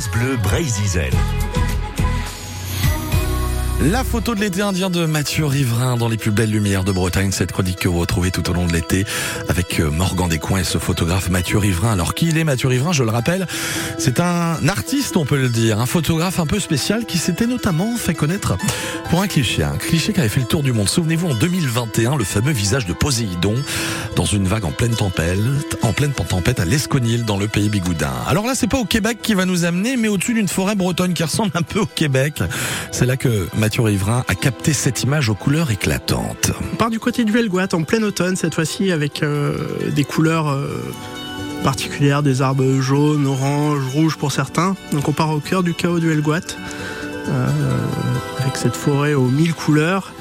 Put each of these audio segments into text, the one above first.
France Bleu Brésil. La photo de l'été indien de Mathieu Riverain dans les plus belles lumières de Bretagne, cette chronique que vous retrouvez tout au long de l'été avec euh, Morgan Descoings et ce photographe Mathieu Riverain. Alors qui il est Mathieu Riverain Je le rappelle, c'est un artiste, on peut le dire, un photographe un peu spécial qui s'était notamment fait connaître pour un cliché, un cliché qui avait fait le tour du monde. Souvenez-vous en 2021, le fameux visage de Poséidon dans une vague en pleine tempête, en pleine tempête à l'Esconil dans le pays bigoudin. Alors là, c'est pas au Québec qui va nous amener, mais au-dessus d'une forêt bretonne qui ressemble un peu au Québec. C'est là que Mathieu Riverain a capté cette image aux couleurs éclatantes. On part du côté du Helgoat en plein automne cette fois-ci avec euh, des couleurs euh, particulières, des arbres jaunes, orange, rouges pour certains. Donc on part au cœur du chaos du Helgoat euh, avec cette forêt aux mille couleurs.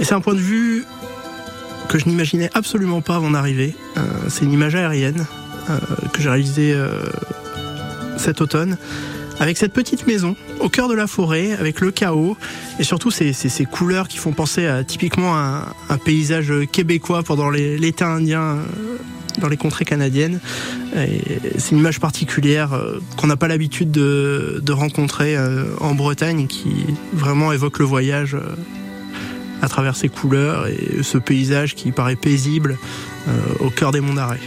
Et c'est un point de vue que je n'imaginais absolument pas avant d'arriver. C'est une image aérienne que j'ai réalisée cet automne avec cette petite maison au cœur de la forêt, avec le chaos et surtout ces, couleurs qui font penser à typiquement un, un paysage québécois pendant l'été indien euh, dans les contrées canadiennes. C'est une image particulière euh, qu'on n'a pas l'habitude de, de, rencontrer euh, en Bretagne qui vraiment évoque le voyage à travers ces couleurs et ce paysage qui paraît paisible au cœur des monts d'Arrêt.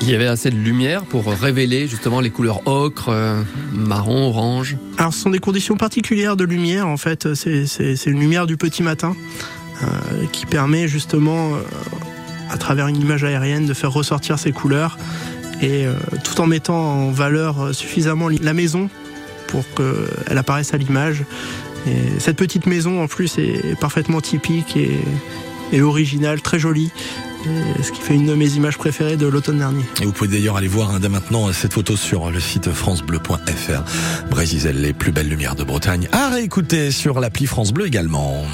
Il y avait assez de lumière pour révéler justement les couleurs ocre, euh, marron, orange. Alors ce sont des conditions particulières de lumière en fait, c'est une lumière du petit matin euh, qui permet justement euh, à travers une image aérienne de faire ressortir ces couleurs et tout en mettant en valeur suffisamment la maison pour qu'elle apparaisse à l'image. Et cette petite maison en plus est parfaitement typique et originale, très jolie ce qui fait une de mes images préférées de l'automne dernier. Et vous pouvez d'ailleurs aller voir hein, dès maintenant cette photo sur le site francebleu.fr. Brésil, les plus belles lumières de Bretagne. À réécouter sur l'appli France Bleu également.